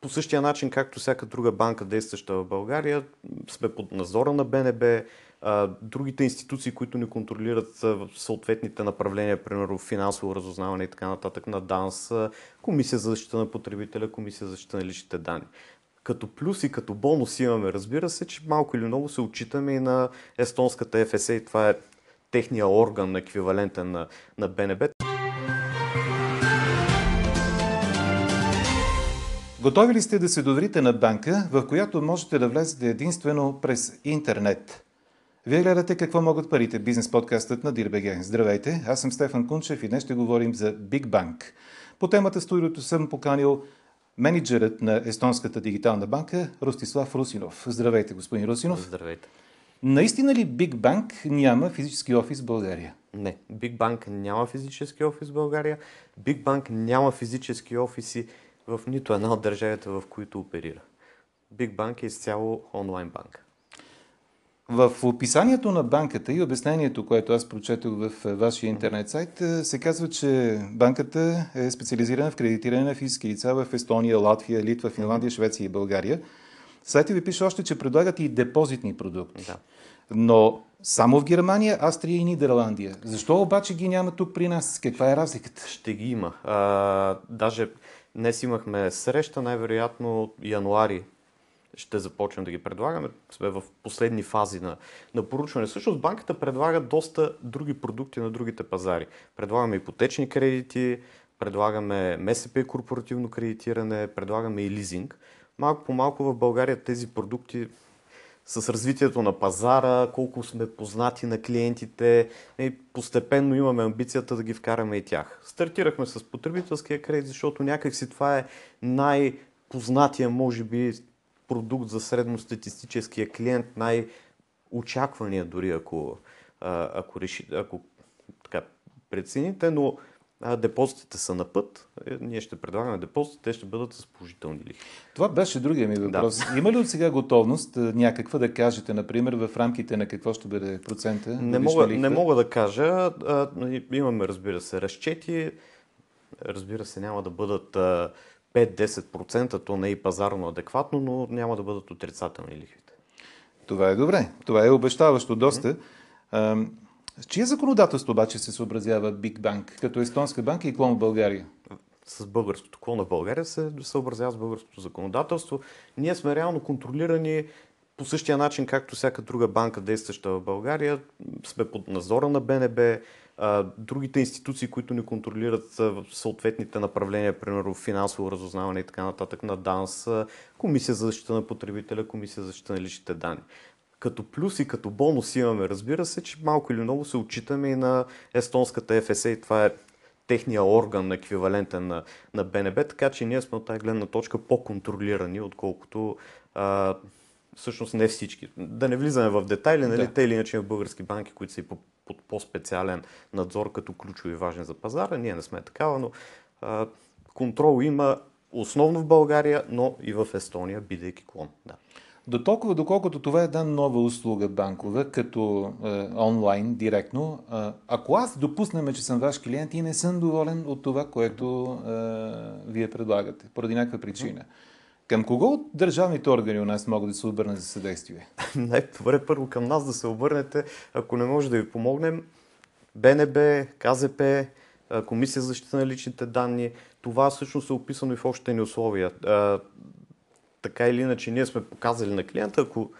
по същия начин, както всяка друга банка, действаща в България, сме под надзора на БНБ, другите институции, които ни контролират в съответните направления, примерно финансово разузнаване и така нататък, на ДАНС, Комисия за защита на потребителя, Комисия за защита на личните данни. Като плюс и като бонус имаме, разбира се, че малко или много се отчитаме и на естонската ФСА и това е техния орган, еквивалентен на, на БНБ. Готови ли сте да се доверите на банка, в която можете да влезете единствено през интернет? Вие гледате какво могат парите, бизнес подкастът на Дирбеге. Здравейте, аз съм Стефан Кунчев и днес ще говорим за Big Bank. По темата студиото съм поканил менеджерът на Естонската дигитална банка Ростислав Русинов. Здравейте, господин Русинов. Здравейте. Наистина ли Big Bank няма физически офис в България? Не, Big Bank няма физически офис в България. Big Bank няма физически офиси в нито една от държавите, в които оперира. Big Bank е изцяло онлайн банка. В описанието на банката и обяснението, което аз прочетох в вашия интернет сайт, е, се казва, че банката е специализирана в кредитиране на физически лица в Естония, Латвия, Литва, Финландия, Швеция и България. Сайтът ви пише още, че предлагат и депозитни продукти. Да. Но само в Германия, Австрия и Нидерландия. Защо обаче ги няма тук при нас? Каква е разликата? Ще ги има. А, даже днес имахме среща, най-вероятно януари ще започнем да ги предлагаме. Сме в последни фази на, на поручване. Всъщност банката предлага доста други продукти на другите пазари. Предлагаме ипотечни кредити, предлагаме МСП корпоративно кредитиране, предлагаме и лизинг. Малко по малко в България тези продукти с развитието на пазара, колко сме познати на клиентите и постепенно имаме амбицията да ги вкараме и тях. Стартирахме с потребителския кредит, защото някакси това е най-познатия, може би, продукт за средностатистическия клиент, най-очаквания дори, ако, ако, реши, ако така, прецените, но депозитите са на път. Е, ние ще предлагаме депозитите, те ще бъдат с положителни лихви. Това беше другия ми въпрос. Да. Има ли от сега готовност някаква да кажете, например, в рамките на какво ще бъде процента? Не мога, не мога да кажа. Имаме, разбира се, разчети. Разбира се, няма да бъдат 5-10%, то не е и пазарно адекватно, но няма да бъдат отрицателни лихвите. Това е добре. Това е обещаващо доста. Mm-hmm. С чие законодателство обаче се съобразява Big Bank, като естонска банка и клон в България? С българското клон в България се съобразява с българското законодателство. Ние сме реално контролирани по същия начин, както всяка друга банка, действаща в България. Сме под надзора на БНБ, другите институции, които ни контролират съответните направления, примерно финансово разузнаване и така нататък, на ДАНС, Комисия за защита на потребителя, Комисия за защита на личните данни. Като плюс и като бонус имаме, разбира се, че малко или много се отчитаме и на естонската ФСА и това е техния орган, еквивалентен на, на БНБ, така че ние сме от тази гледна точка по-контролирани, отколкото а, всъщност не всички. Да не влизаме в детайли, нали, да. те или иначе в български банки, които са и по, под по-специален надзор като ключови важни за пазара, ние не сме такава, но а, контрол има основно в България, но и в Естония, бидейки клон. Да. До толкова, доколкото това е една нова услуга банкова, като е, онлайн, директно, е, ако аз допуснем, че съм ваш клиент и не съм доволен от това, което е, вие предлагате, поради някаква причина, към кого от държавните органи у нас могат да се обърнат за съдействие? Най-добре първо към нас да се обърнете, ако не може да ви помогнем. БНБ, КЗП, Комисия за защита на личните данни. Това всъщност е описано и в общите ни условия така или иначе ние сме показали на клиента, ако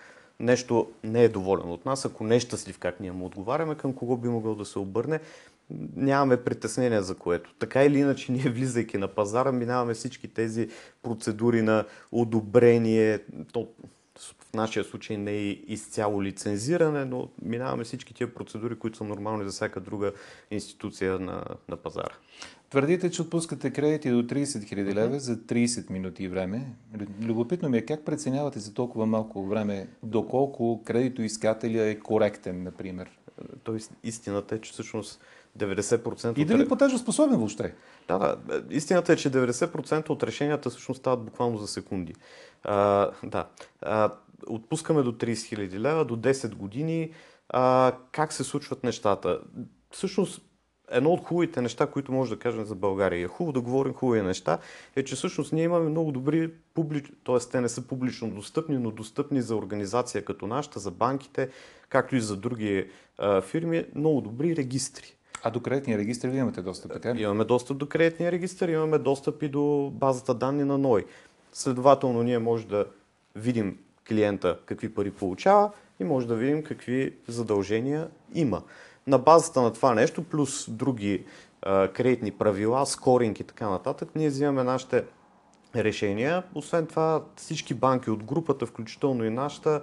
нещо не е доволен от нас, ако не е щастлив как ние му отговаряме, към кого би могъл да се обърне, нямаме притеснение за което. Така или иначе, ние влизайки на пазара, минаваме всички тези процедури на одобрение, то в нашия случай не е изцяло лицензиране, но минаваме всички тия процедури, които са нормални за всяка друга институция на, на пазара. Твърдите, че отпускате кредити до 30 000 лева за 30 минути време. Любопитно ми е как преценявате за толкова малко време, доколко кредитоискателя е коректен, например? Тоест, истината е, че всъщност 90%... И дали платежо способен въобще? Да, да. Истината е, че 90% от решенията всъщност стават буквално за секунди. А, да. А, отпускаме до 30 000 лева, до 10 години. А, как се случват нещата? Всъщност едно от хубавите неща, които може да кажем за България, е хубаво да говорим хубави неща, е, че всъщност ние имаме много добри публични, т.е. те не са публично достъпни, но достъпни за организация като нашата, за банките, както и за други а, фирми, много добри регистри. А до кредитния регистр ви имате достъп, така? Имаме достъп до кредитния регистр, имаме достъп и до базата данни на НОИ. Следователно, ние може да видим клиента какви пари получава и може да видим какви задължения има. На базата на това нещо, плюс други а, кредитни правила, скоринг и така нататък, ние взимаме нашите решения. Освен това, всички банки от групата, включително и нашата,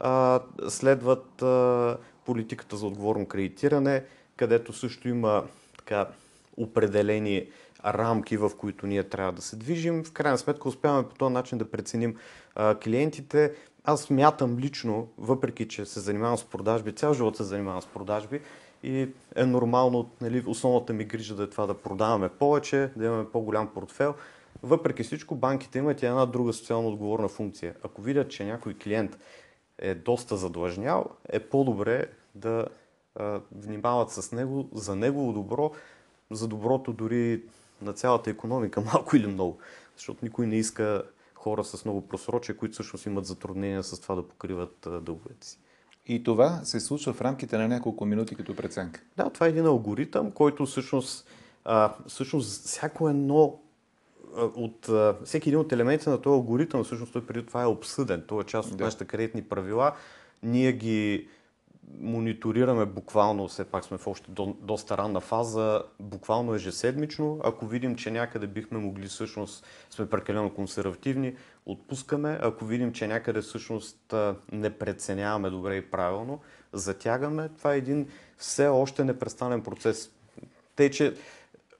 а, следват а, политиката за отговорно кредитиране, където също има така определени рамки, в които ние трябва да се движим. В крайна сметка успяваме по този начин да преценим а, клиентите. Аз мятам лично, въпреки че се занимавам с продажби, цял живот се занимавам с продажби и е нормално, нали, основната ми грижа да е това да продаваме повече, да имаме по-голям портфел. Въпреки всичко, банките имат и една друга социално отговорна функция. Ако видят, че някой клиент е доста задлъжнял, е по-добре да внимават с него за негово добро, за доброто дори на цялата економика, малко или много. Защото никой не иска хора с много просрочие, които всъщност имат затруднения с това да покриват дълговете си. И това се случва в рамките на няколко минути като преценка. Да, това е един алгоритъм, който всъщност, а, всъщност всяко едно от а, всеки един от елементите на този алгоритъм, всъщност той преди това е обсъден. Това е част от да. нашите кредитни правила. Ние ги мониторираме буквално, все пак сме в още до, доста ранна фаза, буквално ежеседмично. Ако видим, че някъде бихме могли всъщност, сме прекалено консервативни, отпускаме. Ако видим, че някъде всъщност не преценяваме добре и правилно, затягаме. Това е един все още непрестанен процес. Тъй, че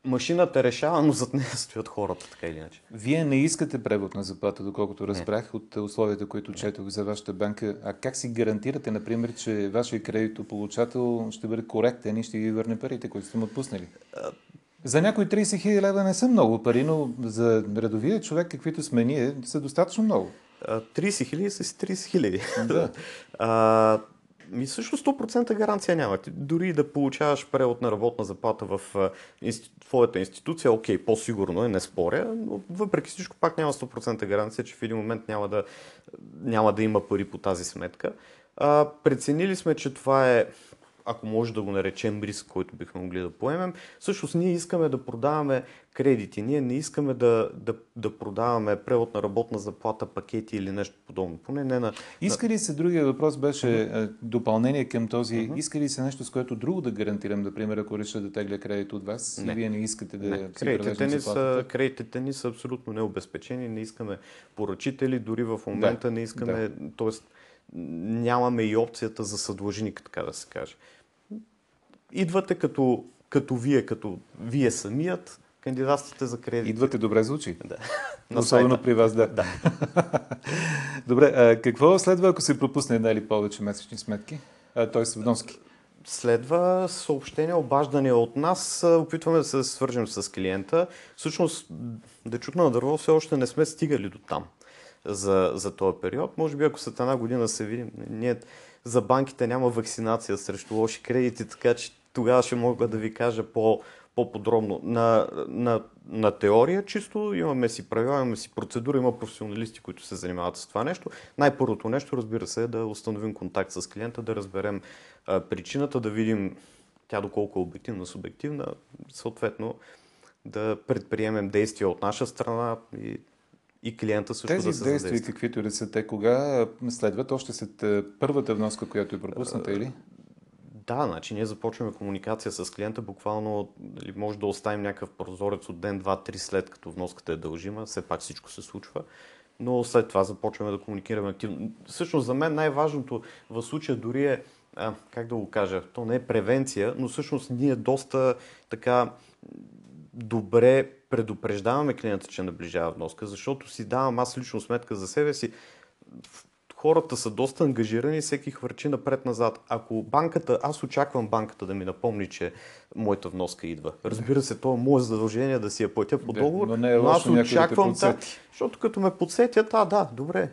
машината решава, но зад нея стоят хората, така или иначе. Вие не искате превод на заплата, доколкото разбрах не. от условията, които четох за вашата банка. А как си гарантирате, например, че вашия кредитополучател ще бъде коректен и ще ви върне парите, които сте му отпуснали? За някои 30 хиляди лева не са много пари, но за редовия човек, каквито сме ние, са достатъчно много. 30 хиляди са си 30 хиляди. Да. Ми също 100% гаранция няма. Дори да получаваш превод на работна заплата в твоята институция, окей, по-сигурно е, не споря, но въпреки всичко пак няма 100% гаранция, че в един момент няма да, няма да има пари по тази сметка. А, преценили сме, че това е ако може да го наречем риск, който бихме могли да поемем. Всъщност ние искаме да продаваме кредити. Ние не искаме да, да, да продаваме превод на работна заплата, пакети или нещо подобно. Поне не на... Иска ли се, другия въпрос беше uh-huh. допълнение към този, uh-huh. иска ли се нещо, с което друго да гарантирам, например, ако реша да тегля кредит от вас не. и вие не искате да не. Кредитите ни, са, кредитите ни са абсолютно необезпечени, не искаме поръчители, дори в момента да. не искаме, да. т.е. нямаме и опцията за съдлъжник, така да се каже идвате като, като вие, като вие самият, кандидатствате за кредит. Идвате добре звучи. Да. Особено при вас, да. да. добре, а какво следва, ако се пропусне една или повече месечни сметки? Т.е. вноски. Следва съобщение, обаждане от нас. Опитваме да се свържем с клиента. Всъщност, да чукна на дърво, все още не сме стигали до там за, за този период. Може би, ако след една година се видим, ние за банките няма вакцинация срещу лоши кредити, така че тогава ще мога да ви кажа по, по-подробно. На, на, на теория чисто имаме си правила, имаме си процедура, има професионалисти, които се занимават с това нещо. Най-първото нещо, разбира се, е да установим контакт с клиента, да разберем а, причината, да видим тя доколко е обективна, субективна, съответно да предприемем действия от наша страна и и клиента също Тези да се действия, задейства. каквито ли са те, кога следват? Още след първата вноска, която е пропусната или? Да, значи ние започваме комуникация с клиента, буквално нали, може да оставим някакъв прозорец от ден, два, три след като вноската е дължима, все пак всичко се случва, но след това започваме да комуникираме активно. Всъщност за мен най-важното в случая дори е, а, как да го кажа, то не е превенция, но всъщност ние доста така добре предупреждаваме клиента, че наближава вноска, защото си давам аз лично сметка за себе си. Хората са доста ангажирани, всеки хвърчи напред-назад. Ако банката, аз очаквам банката да ми напомни, че моята вноска идва. Разбира се, то е мое задължение да си я платя по договор, но, не е но аз очаквам, да защото като ме подсетят, а да, добре.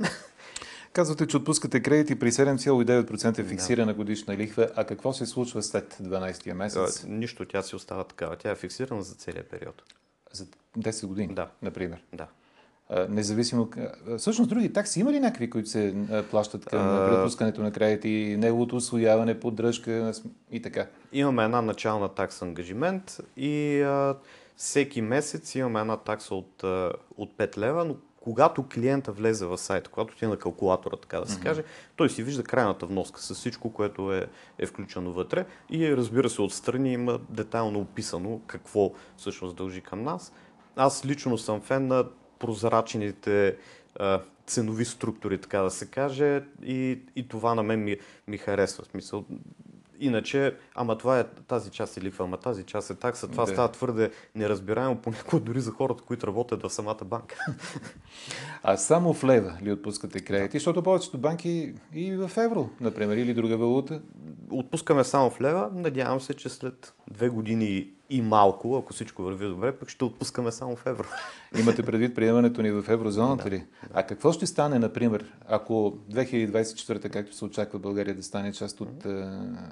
Казвате, че отпускате кредити при 7,9% фиксирана годишна лихва. А какво се случва след 12-я месец? А, нищо, тя си остава такава. Тя е фиксирана за целия период. За 10 години, Да. например. Да. Независимо. Всъщност, други такси има ли някакви, които се плащат към предпускането на кредити, неговото освояване, поддръжка и така? Имаме една начална такса ангажимент и а, всеки месец имаме една такса от, от 5 лева, но когато клиента влезе в сайта, когато ти е на калкулатора, така да се каже, той си вижда крайната вноска с всичко, което е, е включено вътре и разбира се отстрани има детайлно описано какво всъщност дължи към нас. Аз лично съм фен на прозрачните а, ценови структури, така да се каже, и, и това на мен ми, ми харесва. Смисъл, Иначе, ама това е тази част е лихва, ама тази част е такса. Това Да. става твърде неразбираемо, понякога дори за хората, които работят в самата банка. А само в лева ли отпускате кредити? Защото повечето банки и в евро, например, или друга валута. Отпускаме само в лева. Надявам се, че след две години и малко, ако всичко върви добре, пък ще отпускаме само в евро. Имате предвид приемането ни в еврозоната ли? А какво ще стане, например, ако 2024, както се очаква България да стане част от е,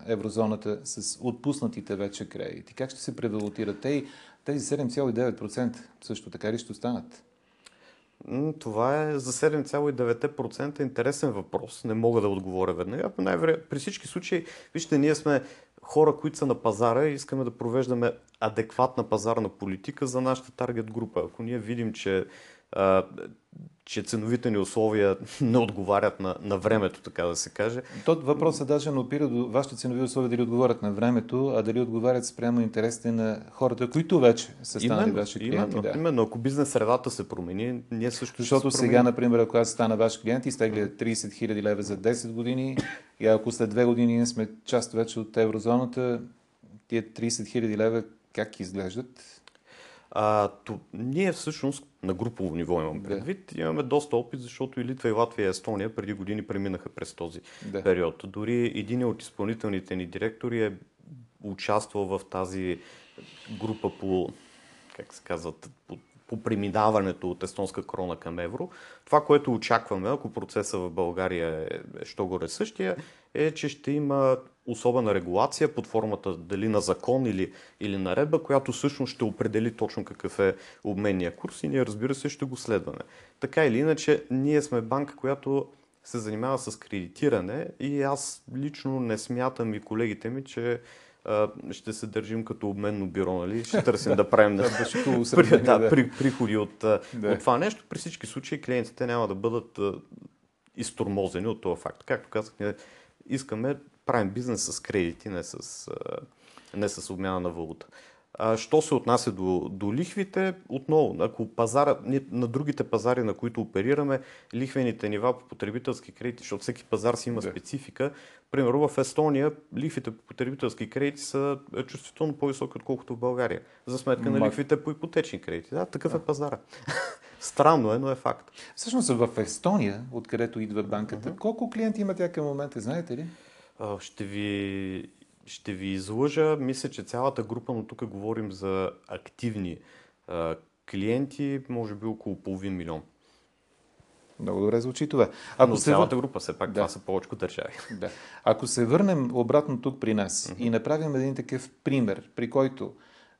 еврозоната с отпуснатите вече кредити? Как ще се превалутират те и тези 7,9% също така ли ще останат? Това е за 7,9% интересен въпрос. Не мога да отговоря веднага. При всички случаи, вижте, ние сме хора, които са на пазара и искаме да провеждаме адекватна пазарна политика за нашата таргет група. Ако ние видим, че, а, че ценовите ни условия не отговарят на, на времето, така да се каже, Тот въпросът даже не опира до вашите ценови условия дали отговарят на времето, а дали отговарят спрямо интересите на хората, които вече са станали ваши клиенти. именно, да. именно, ако бизнес средата се промени, ние също ще Защото се сега, например, ако аз стана ваш клиент и стегля 30 000 лева за 10 години и ако след две години ние сме част вече от еврозоната, тия 30 000 лева как изглеждат? А, то, ние всъщност на групово ниво имам Да. предвид, имаме доста опит, защото и Литва, и Латвия, и Естония преди години преминаха през този Да. период. Дори един от изпълнителните ни директори е участвал в тази група по, как се казват, по, по преминаването от естонска крона към евро. Това, което очакваме, ако процеса в България е, е що горе същия, е, че ще има особена регулация под формата дали на закон или, или наредба, която всъщност ще определи точно какъв е обменния курс и ние разбира се ще го следваме. Така или иначе, ние сме банка, която се занимава с кредитиране и аз лично не смятам и колегите ми, че а, ще се държим като обменно бюро, нали? Ще търсим да правим Да, при, да, при, приходи от, Да. от това нещо. При всички случаи клиентите няма да бъдат а, изтормозени от този факт. Както казах, ние искаме правим бизнес с кредити, не с, не с обмяна на валута. Що се отнася до, до лихвите, отново, ако пазара, на другите пазари, на които оперираме, лихвените нива по потребителски кредити, защото всеки пазар си има Да. специфика. Примерно в Естония лихвите по потребителски кредити са е, чувствително по-високи, отколкото в България. За сметка на лихвите по ипотечни кредити. Да, такъв е пазара. Странно е, но е факт. Всъщност в Естония, откъдето идва банката, колко клиенти има тя към момента, знаете ли? Ще ви, ще ви излъжа. Мисля, че цялата група, но тук говорим за активни клиенти, може би около половин милион. Много добре звучи това. Ако но се, цялата вър... група, все пак Да. това са повече държави. да. Ако се върнем обратно тук при нас и направим един такъв пример, при който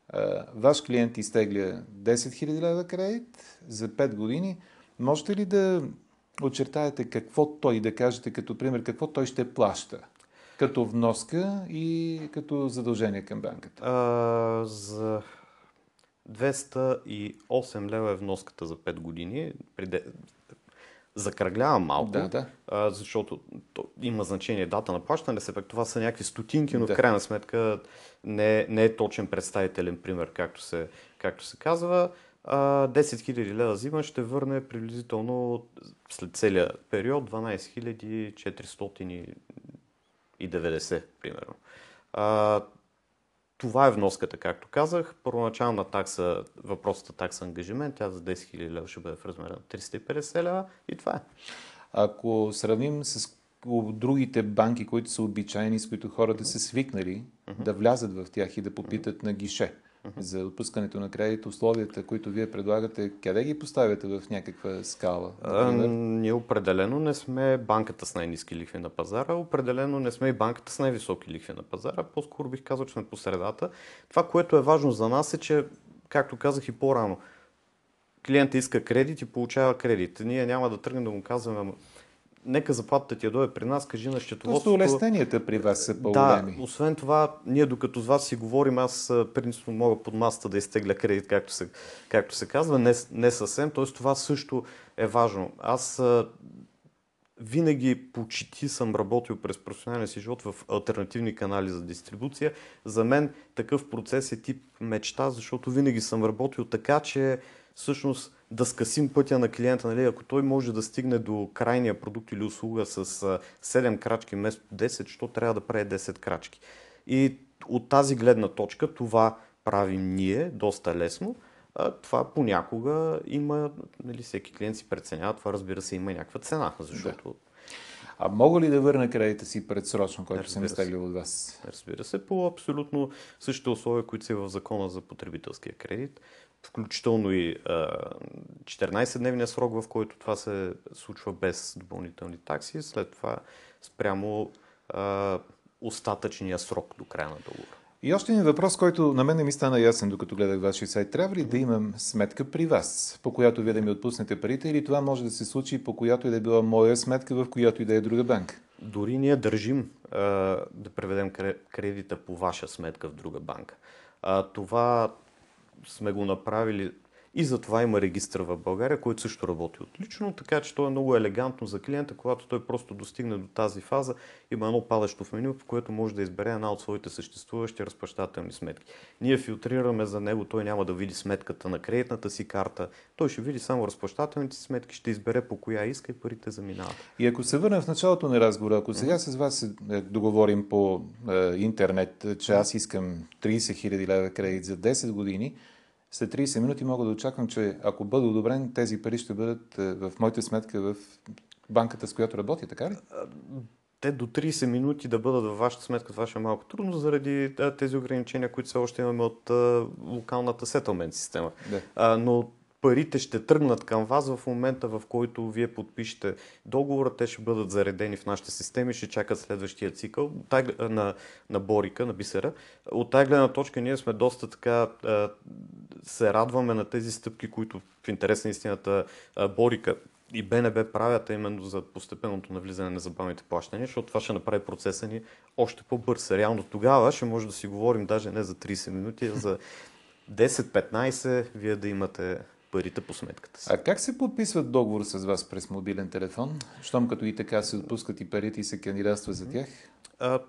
а, ваш клиент изтегля 10 000 лева кредит за 5 години, можете ли да очертаете какво той, да кажете като пример, какво той ще плаща? Като вноска и като задължение към банката. А, за 208 лева е вноската за 5 години. Приде... Закръглявам малко, Да, да. А, защото то, има значение дата на плащане, все пак това са някакви стотинки, но Да. в крайна сметка не, не е точен представителен пример, както се, както се казва. А, 10 000 лева зима ще върне приблизително след целия период 12 490, примерно. А, това е вноската, както казах. Първоначална такса, въпросната такса ангажимент, тя за 10 000 лева ще бъде в размера на 350 лева и това е. Ако сравним с другите банки, които са обичайни, с които хората са свикнали да влязат в тях и да попитат на гише, за отпускането на кредит, условията, които вие предлагате, къде ги поставяте в някаква скала? А, ние определено не сме банката с най-низки лихви на пазара, определено не сме и банката с най-високи лихви на пазара, по-скоро бих казал, че сме по средата. Това, което е важно за нас е, че, както казах и по-рано, клиента иска кредит и получава кредит. Ние няма да тръгнем да му казваме, нека заплатата ти я дойде при нас, кажи на счетоводството. Просто улесненията при вас са по-големи. Да, освен това, ние докато с вас си говорим, аз принципно мога под масата да изтегля кредит, както се, както се казва, не, не съвсем, т.е. това също е важно. Аз винаги почти съм работил през професионалния си живот в альтернативни канали за дистрибуция. За мен такъв процес е тип мечта, защото винаги съм работил така, че всъщност да скъсим пътя на клиента. Нали? Ако той може да стигне до крайния продукт или услуга с 7 крачки вместо 10, що трябва да прави 10 крачки? И от тази гледна точка това правим ние доста лесно. А, това понякога има, нали, всеки клиент си преценява, това разбира се има някаква цена, защото да. А мога ли да върна кредита си предсрочно, който съм изтеглил от вас? Разбира се, по абсолютно същите условия, които са в закона за потребителския кредит включително и 14-дневния срок, в който това се случва без допълнителни такси, след това спрямо а, остатъчния срок до края на договора. И още един въпрос, който на мен не ми стана ясен, докато гледах вашия сайт. Трябва ли да имам сметка при вас, по която вие да ми отпуснете парите, или това може да се случи по която и да е била моя сметка, в която и да е друга банка? Дори ние държим а, да преведем кредита по ваша сметка в друга банка. А, това сме го направили и затова има регистър в България, който също работи отлично, така че то е много елегантно за клиента, когато той просто достигне до тази фаза, има едно падащо в меню, в което може да избере една от своите съществуващи разплащателни сметки. Ние филтрираме за него, той няма да види сметката на кредитната си карта, той ще види само разплащателните сметки, ще избере по коя иска и парите заминават. И ако се върнем в началото на разговора, ако сега с вас се договорим по е, интернет, че аз искам 30 000 лева кредит за 10 години, след 30 минути мога да очаквам, че ако бъда одобрен, тези пари ще бъдат е, в моята сметка в банката, с която работя, така ли? Те до 30 минути да бъдат във вашата сметка, това ще е малко трудно, заради тези ограничения, които все още имаме от локалната сетълмент система. Да. но парите ще тръгнат към вас в момента, в който вие подпишете договора, те ще бъдат заредени в нашите системи, ще чакат следващия цикъл на, на Борика, на Бисера. От тази гледна точка ние сме доста така, се радваме на тези стъпки, които в интерес на истината Борика и БНБ правят именно за постепенното навлизане на незабавните плащания, защото това ще направи процеса ни още по-бърз. Реално тогава ще може да си говорим даже не за 30 минути, а за 10-15 вие да имате парите по сметката си. А как се подписват договор с вас през мобилен телефон? Щом като и така се отпускат и парите и се кандидатства за тях? А,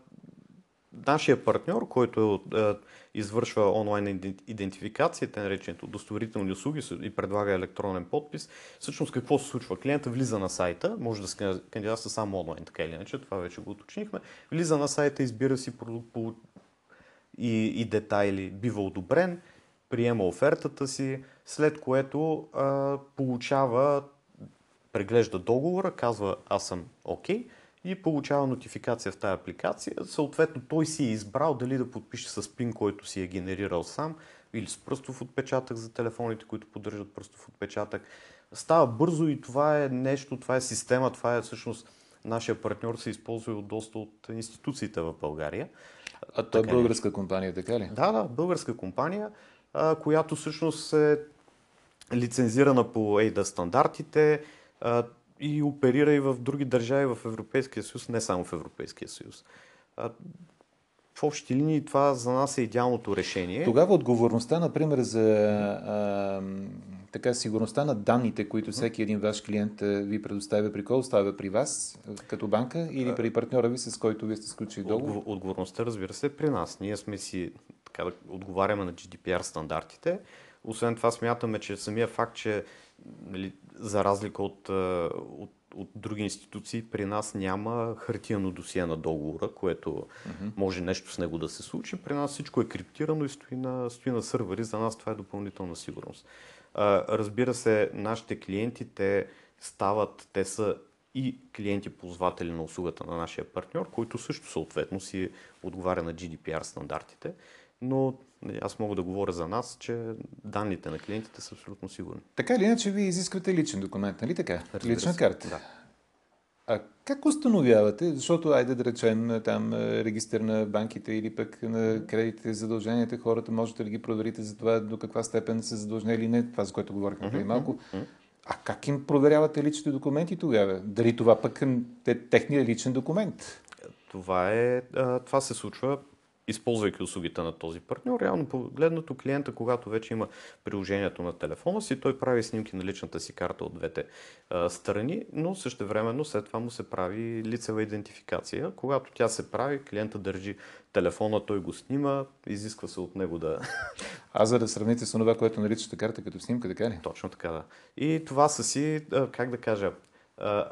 нашия партньор, който а, извършва онлайн идентификация, те наречените удостоверителни услуги и предлага електронен подпис, всъщност какво се случва? Клиента влиза на сайта, може да се кандидатства само онлайн, така или иначе, това вече го уточнихме, влиза на сайта, избира си продукт по и, и детайли, бива одобрен, приема офертата си, след което а, получава, преглежда договора, казва аз съм окей okay, и получава нотификация в тази апликация. Съответно той си е избрал дали да подпише с пин, който си е генерирал сам или с пръстов отпечатък за телефоните, които поддържат пръстов отпечатък. Става бързо и това е нещо, това е система, това е всъщност нашия партньор се използва от доста от институциите в България. А това е българска компания, така ли? Да, да, българска компания а, която всъщност е лицензирана по ADA стандартите а, и оперира и в други държави в Европейския съюз, не само в Европейския съюз. А, в общи линии това за нас е идеалното решение. Тогава отговорността, например, за а, така, сигурността на данните, които всеки един ваш клиент ви предоставя при кой остава при вас като банка или при партньора ви, с който вие сте сключили договор? Отговорността, разбира се, е при нас. Ние сме си така да отговаряме на GDPR стандартите. Освен това смятаме, че самия факт, че нали, за разлика от, от, от други институции, при нас няма хартияно досие на договора, което mm-hmm. може нещо с него да се случи. При нас всичко е криптирано и стои на, стои на сървъри. За нас това е допълнителна сигурност. А, разбира се, нашите клиенти, те стават, те са и клиенти-ползватели на услугата на нашия партньор, който също съответно си отговаря на GDPR стандартите. Но нали, аз мога да говоря за нас, че данните на клиентите са абсолютно сигурни. Така или иначе, вие изисквате личен документ, нали така? Разбира Лична се, карта. Да. А как установявате, защото айде да речем там е, регистър на банките или пък на кредитите, задълженията, хората можете да ги проверите за това до каква степен са задължени или не, това за което говорихме преди малко. А как им проверявате личните документи тогава? Дали това пък е техния личен документ? Това, е, това се случва използвайки услугите на този партньор. Реално погледнато клиента, когато вече има приложението на телефона си, той прави снимки на личната си карта от двете а, страни, но същевременно след това му се прави лицева идентификация. Когато тя се прави, клиента държи телефона, той го снима, изисква се от него да... А за да сравните с това, което наричате карта като снимка, така ли? Точно така, да. И това са си, как да кажа,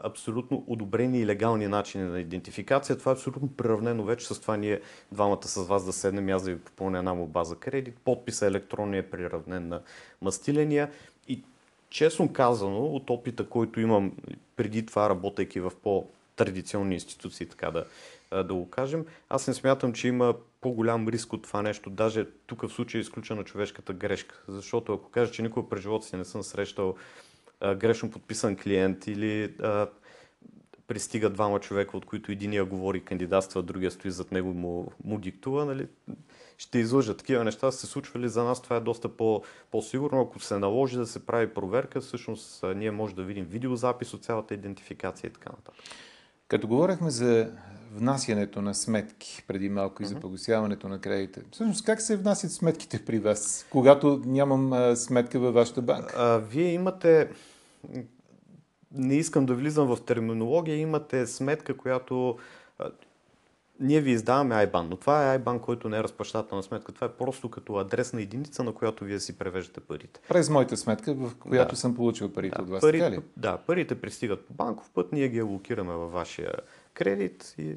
абсолютно одобрени и легални начини на идентификация. Това е абсолютно приравнено вече с това ние двамата с вас да седнем и аз да ви попълня една му база кредит. Подписа електронния е приравнен на мастиления. И честно казано, от опита, който имам преди това, работейки в по-традиционни институции, така да, да го кажем, аз не смятам, че има по-голям риск от това нещо. Даже тук в случая е изключена човешката грешка. Защото ако кажа, че никога през живота си не съм срещал а, грешно подписан клиент или а, пристига двама човека, от които единия говори кандидатства, другия стои зад него и му, му диктува, нали? ще излъжат. Такива неща се случвали. За нас това е доста по, по-сигурно. Ако се наложи да се прави проверка, всъщност ние може да видим видеозапис от цялата идентификация и така нататък. Като говорихме за внасянето на сметки преди малко и за погасяването на кредита, всъщност как се внасят сметките при вас, когато нямам а, сметка във вашата банка? А, вие имате не искам да влизам в терминология, имате сметка, която ние ви издаваме IBAN, но това е IBAN, който не е разплащателна сметка. Това е просто като адресна единица, на която вие си превеждате парите. През моята сметка, в която Да. съм получил парите Да, от вас, пари, така ли? да, парите пристигат по банков път, ние ги алокираме във вашия кредит и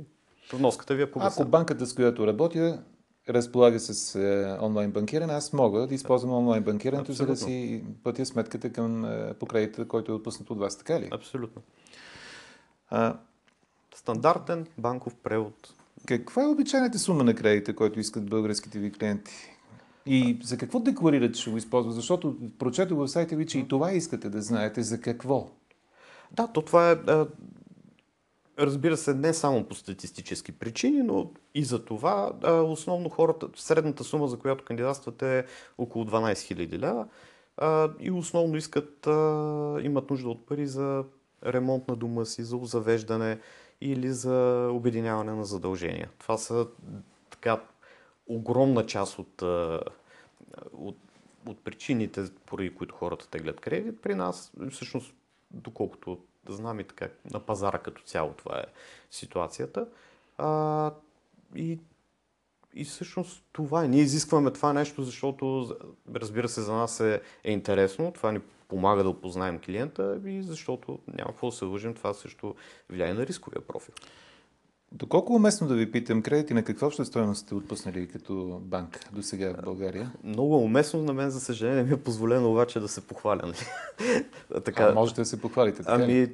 вноската ви е Ако погасена. банката, с която работя, разполага с е, онлайн банкиране, аз мога да използвам онлайн банкирането, за да си платя сметката към е, по кредита, който е отпуснат от вас, така ли? Абсолютно. А, Стандартен банков превод. каква е обичайната сума на кредита, който искат българските ви клиенти? И за какво декларират, че го използват? Защото прочетох в сайта ви, че и това искате да знаете. За какво? Да, то това е, а, разбира се, не само по статистически причини, но и за това а, основно хората, средната сума, за която кандидатстват е около 12 000 лева а, и основно искат, а, имат нужда от пари за ремонт на дома си, за завеждане или за обединяване на задължения. Това са така огромна част от, от, от причините, поради които хората теглят кредит при нас. Всъщност, доколкото знам и така на пазара като цяло това е ситуацията. А, и, и всъщност това е. Ние изискваме това нещо, защото разбира се за нас е, е интересно. Това ни помага да опознаем клиента и защото няма какво да се лъжим, това също влияе на рисковия профил. Доколко е уместно да ви питам, кредити на каква обща стоеност сте отпуснали като банк до сега в България? Много уместно, на мен за съжаление ми е позволено обаче да се похваля. нали? така, А, можете да се похвалите, така? Ами, е,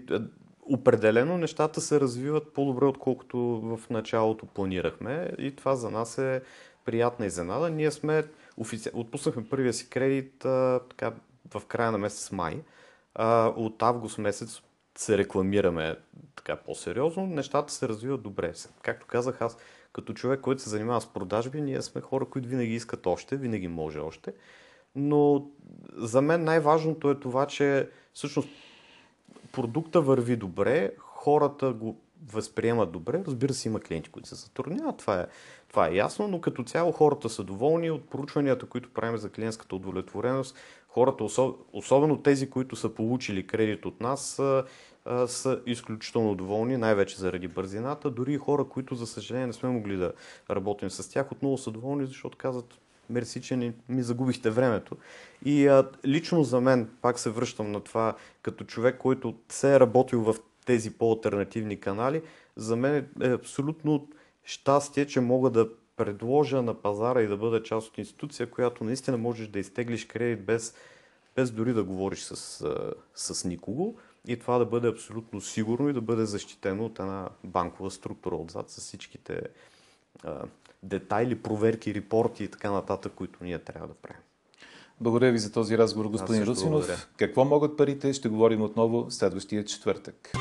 определено нещата се развиват по-добре, отколкото в началото планирахме и това за нас е приятна изненада. Ние сме, офици... отпуснахме първия си кредит а, така, в края на месец май. А, от август месец се рекламираме така по-сериозно. Нещата се развиват добре. Както казах аз, като човек, който се занимава с продажби, ние сме хора, които винаги искат още, винаги може още. Но за мен най-важното е това, че всъщност продукта върви добре, хората го възприемат добре. Разбира се, има клиенти, които се затрудняват, това е, това е ясно, но като цяло хората са доволни от проучванията, които правим за клиентската удовлетвореност. Хората, особ- особено тези, които са получили кредит от нас, са изключително доволни, най-вече заради бързината. Дори и хора, които, за съжаление, не сме могли да работим с тях, отново са доволни, защото казват, мерси, че не ми загубихте времето. И а, лично за мен, пак се връщам на това, като човек, който се е работил в тези по-алтернативни канали, за мен е абсолютно щастие, че мога да предложа на пазара и да бъда част от институция, която наистина можеш да изтеглиш кредит без, без дори да говориш с, с никого и това да бъде абсолютно сигурно и да бъде защитено от една банкова структура отзад с всичките а, детайли, проверки, репорти и така нататък, които ние трябва да правим. Благодаря ви за този разговор, господин благодаря. Какво могат парите? Ще говорим отново следващия четвъртък.